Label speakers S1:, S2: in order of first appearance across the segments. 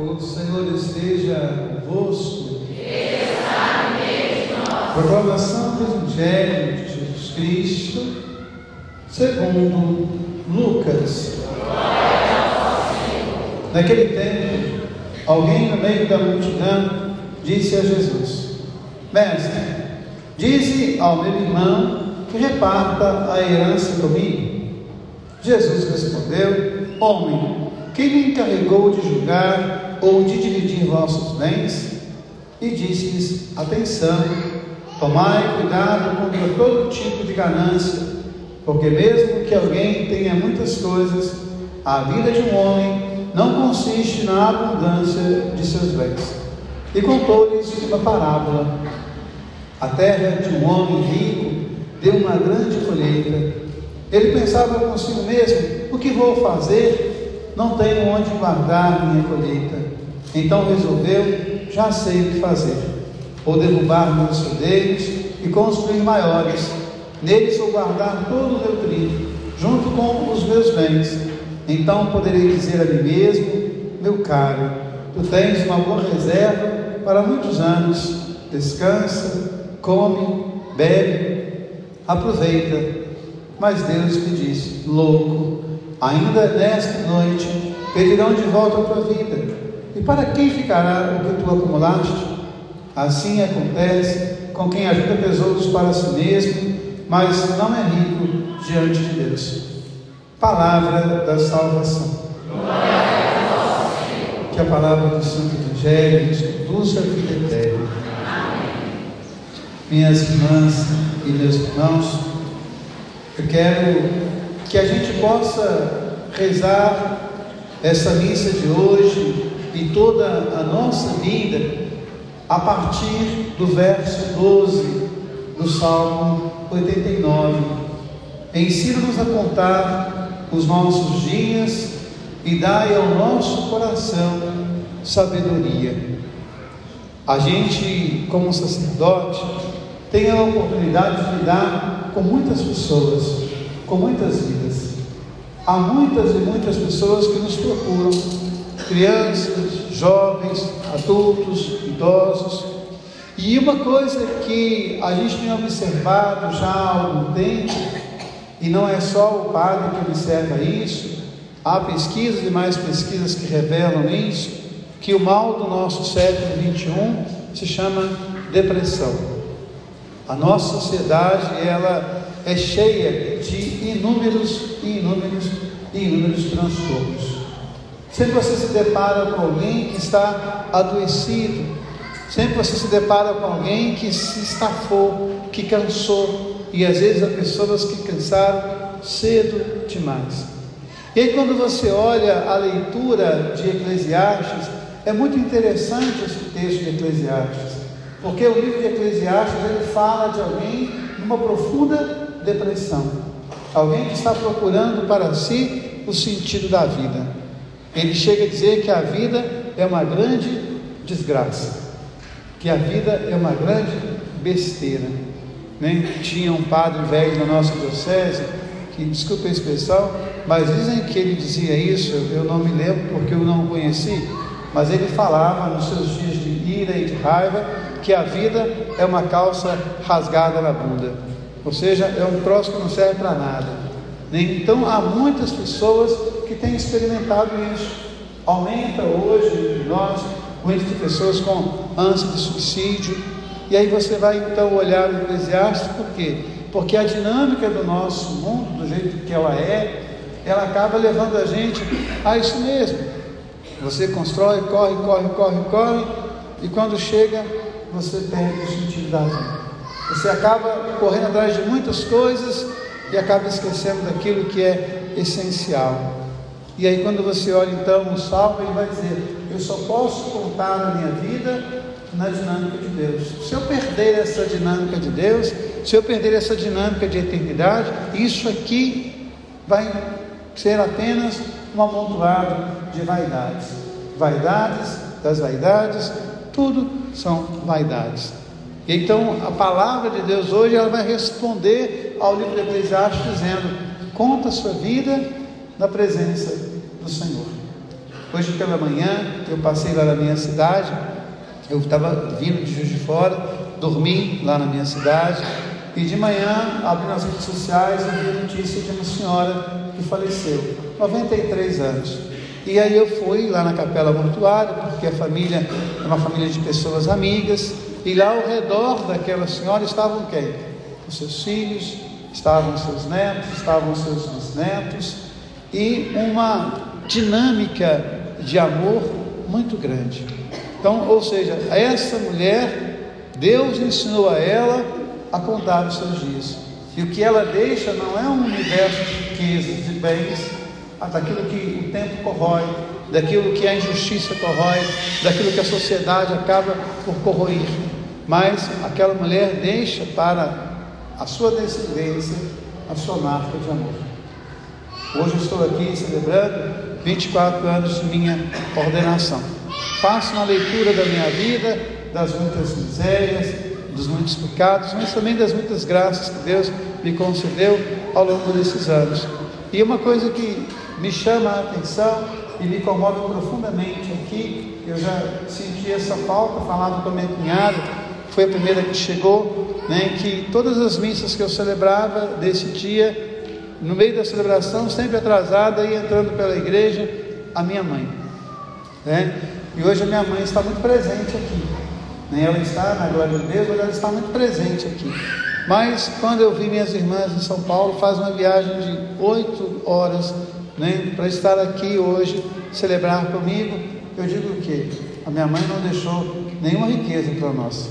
S1: O Senhor esteja convosco. Proclamação do Evangelho de Jesus Cristo, segundo Lucas. Naquele tempo, alguém no meio da multidão disse a Jesus: Mestre, dize ao meu irmão que reparta a herança comigo. Jesus respondeu: Homem, quem me encarregou de julgar ou de dividir vossos bens? E disse-lhes: Atenção, tomai cuidado contra todo tipo de ganância, porque mesmo que alguém tenha muitas coisas, a vida de um homem não consiste na abundância de seus bens. E contou-lhes uma parábola. A terra de um homem rico deu uma grande colheita. Ele pensava consigo mesmo: o que vou fazer? Não tenho onde guardar minha colheita. Então resolveu: já sei o que fazer. Vou derrubar meus celeiros e construir maiores. Neles vou guardar todo o meu trigo, junto com os meus bens então poderei dizer a mim mesmo: meu caro, tu tens uma boa reserva para muitos anos. Descansa, come, bebe, aproveita. Mas Deus me disse: louco, ainda nesta noite pedirão de volta a tua vida. E para quem ficará o que tu acumulaste? Assim acontece com quem ajuda tesouros para si mesmo, mas não é rico diante de Deus. Palavra da salvação. Que a palavra do Santo Evangelho nos conduza à vida eterna. Minhas irmãs e meus irmãos, eu quero que a gente possa rezar essa missa de hoje e toda a nossa vida a partir do verso 12 do Salmo 89. Ensina-nos a contar os nossos dias e dai ao nosso coração sabedoria. A gente, como sacerdote, tem a oportunidade de lidar com muitas pessoas, com muitas vidas. Há muitas e muitas pessoas que nos procuram, crianças, jovens, adultos, idosos. E uma coisa que a gente tem observado já há algum tempo e não é só o padre que observa isso, há pesquisas e mais pesquisas que revelam isso, que o mal do nosso século 21 se chama depressão. A nossa sociedade ela é cheia de inúmeros inúmeros inúmeros transtornos. Sempre você se depara com alguém que está adoecido, sempre você se depara com alguém que se estafou, que cansou, e às vezes há pessoas que cansaram cedo demais. E aí, quando você olha a leitura de Eclesiastes, é muito interessante esse texto de Eclesiastes, porque o livro de Eclesiastes ele fala de alguém numa profunda depressão, alguém que está procurando para si o sentido da vida. Ele chega a dizer que a vida é uma grande desgraça, que a vida é uma grande besteira. Né? Tinha um padre velho na nossa diocese, que, desculpa a expressão, mas dizem que ele dizia isso, eu não me lembro porque eu não o conheci, mas ele falava nos seus dias de ira e de raiva que a vida é uma calça rasgada na bunda, ou seja, é um troço que não serve para nada. Né? Então há muitas pessoas que têm experimentado isso. Aumenta hoje nós o índice de pessoas com ânsia de suicídio, e aí você vai então olhar o Eclesiastes, por quê? Porque a dinâmica do nosso mundo, do jeito que ela é, ela acaba levando a gente a isso mesmo. Você constrói, corre, corre, corre, corre, e quando chega, você perde da vida. Você acaba correndo atrás de muitas coisas e acaba esquecendo daquilo que é essencial. E aí, quando você olha então o salmo, ele vai dizer: Eu só posso contar na minha vida na dinâmica de Deus. Se eu perder essa dinâmica de Deus, se eu perder essa dinâmica de eternidade, isso aqui vai ser apenas um amontoado de vaidades. Vaidades das vaidades, tudo são vaidades. Então a palavra de Deus hoje ela vai responder ao livro de Eclesiastes dizendo: conta a sua vida na presença do Senhor. Hoje pela manhã eu passei lá na minha cidade, eu estava vindo de Juiz de Fora, dormi lá na minha cidade e de manhã abri nas redes sociais e vi a notícia de uma senhora que faleceu, 93 anos. E aí eu fui lá na capela mortuária, porque a família é uma família de pessoas amigas, e lá ao redor daquela senhora estavam quem? Os seus filhos, estavam seus netos, estavam seus bisnetos, e uma dinâmica de amor muito grande. Então, ou seja, essa mulher, Deus ensinou a ela a contar os seus dias. E o que ela deixa não é um universo de riquezas, de bens, daquilo que o tempo corrói, daquilo que a injustiça corrói, daquilo que a sociedade acaba por corroir. Mas aquela mulher deixa para a sua descendência a sua marca de amor. Hoje eu estou aqui celebrando 24 anos de minha ordenação. Faço uma leitura da minha vida, das muitas misérias, dos muitos pecados, mas também das muitas graças que Deus me concedeu ao longo desses anos. E uma coisa que me chama a atenção e me comove profundamente aqui, eu já senti essa falta, falado com a minha cunhada, foi a primeira que chegou, né, que todas as missas que eu celebrava desse dia, no meio da celebração, sempre atrasada, e entrando pela igreja, a minha mãe. Né? E hoje a minha mãe está muito presente aqui. Né? Ela está na glória de Deus, mas ela está muito presente aqui. Mas quando eu vi minhas irmãs em São Paulo, faz uma viagem de oito horas né, para estar aqui hoje, celebrar comigo, eu digo o quê? A minha mãe não deixou nenhuma riqueza para nós.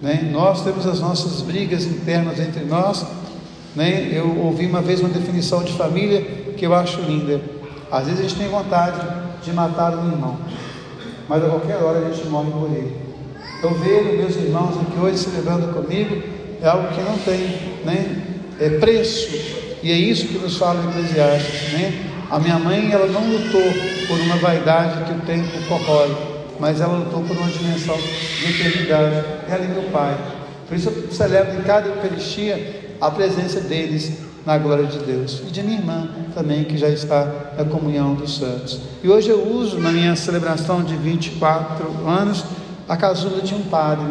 S1: Né? Nós temos as nossas brigas internas entre nós. Né? Eu ouvi uma vez uma definição de família que eu acho linda. Às vezes a gente tem vontade de matar um irmão, mas a qualquer hora a gente morre por ele. Eu vejo meus irmãos aqui hoje celebrando comigo, é algo que não tem né, é preço, e é isso que nos fala o Eclesiastes. Né? A minha mãe ela não lutou por uma vaidade que o tempo corrói, mas ela lutou por uma dimensão de eternidade, ela e meu pai. Por isso eu celebro em cada Eucaristia a presença deles na glória de Deus. E de minha irmã também, que já está na comunhão dos santos. E hoje eu uso na minha celebração de 24 anos a casula de um padre,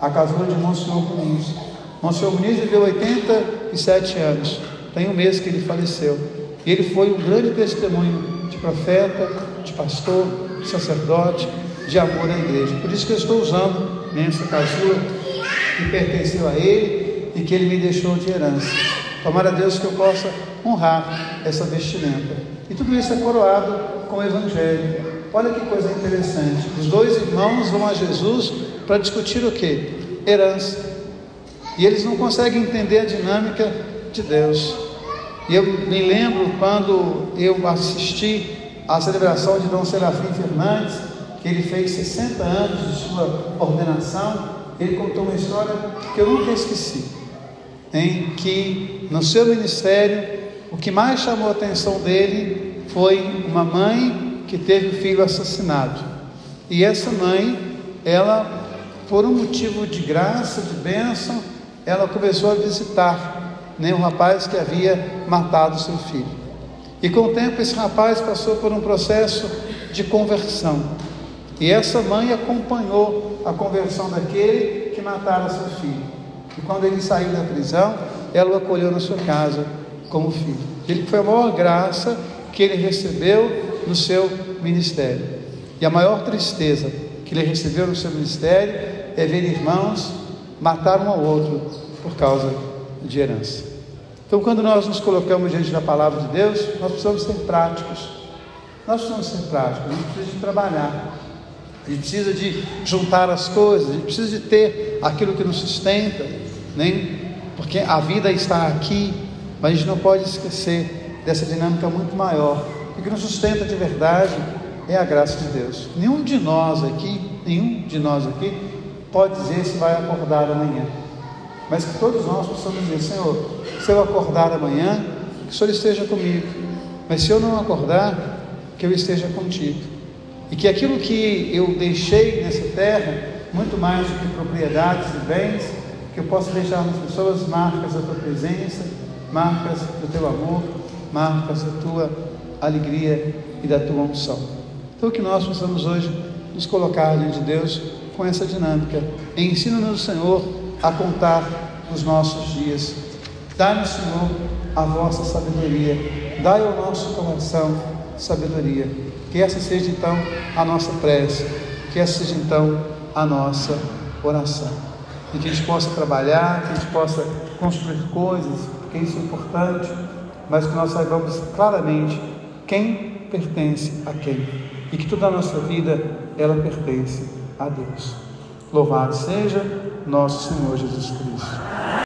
S1: a casula de Monsenhor Muniz. Monsenhor Muniz viveu 87 anos, tem um mês que ele faleceu. E ele foi um grande testemunho de profeta, de pastor, de sacerdote, de amor à igreja. Por isso que eu estou usando nessa casula que pertenceu a ele e que ele me deixou de herança. Tomara Deus que eu possa honrar essa vestimenta. E tudo isso é coroado com o Evangelho. Olha que coisa interessante. Os dois irmãos vão a Jesus para discutir o que? Herança. E eles não conseguem entender a dinâmica de Deus. E eu me lembro quando eu assisti à celebração de Dom Serafim Fernandes, que ele fez 60 anos de sua ordenação, ele contou uma história que eu nunca esqueci em que no seu ministério o que mais chamou a atenção dele foi uma mãe que teve o filho assassinado. E essa mãe, ela, por um motivo de graça, de bênção, ela começou a visitar né, o rapaz que havia matado seu filho. E com o tempo esse rapaz passou por um processo de conversão. E essa mãe acompanhou a conversão daquele que matara seu filho. E quando ele saiu da prisão, ela o acolheu na sua casa como filho. Ele foi a maior graça que ele recebeu no seu ministério. E a maior tristeza que ele recebeu no seu ministério é ver irmãos matar um ao outro por causa de herança. Então, quando nós nos colocamos diante da palavra de Deus, nós precisamos ser práticos. Nós precisamos ser práticos, a gente precisa de trabalhar. A gente precisa de juntar as coisas, a gente precisa de ter aquilo que nos sustenta, né? porque a vida está aqui, mas a gente não pode esquecer dessa dinâmica muito maior. O que nos sustenta de verdade é a graça de Deus. Nenhum de nós aqui, nenhum de nós aqui pode dizer se vai acordar amanhã. Mas que todos nós possamos dizer, Senhor, se eu acordar amanhã, que o Senhor esteja comigo. Mas se eu não acordar, que eu esteja contigo. E que aquilo que eu deixei nessa terra, muito mais do que propriedades e bens, que eu possa deixar nas pessoas marcas da tua presença, marcas do teu amor, marcas da tua alegria e da tua unção. Então, que nós possamos hoje nos colocar diante de Deus com essa dinâmica. Ensina-nos, Senhor, a contar os nossos dias. Dá-nos, Senhor, a vossa sabedoria. Dai ao nosso coração sabedoria. Que essa seja então a nossa prece. Que essa seja então a nossa oração. Que a gente possa trabalhar, que a gente possa construir coisas, porque isso é importante, mas que nós saibamos claramente quem pertence a quem. E que toda a nossa vida ela pertence a Deus. Louvado seja nosso Senhor Jesus Cristo.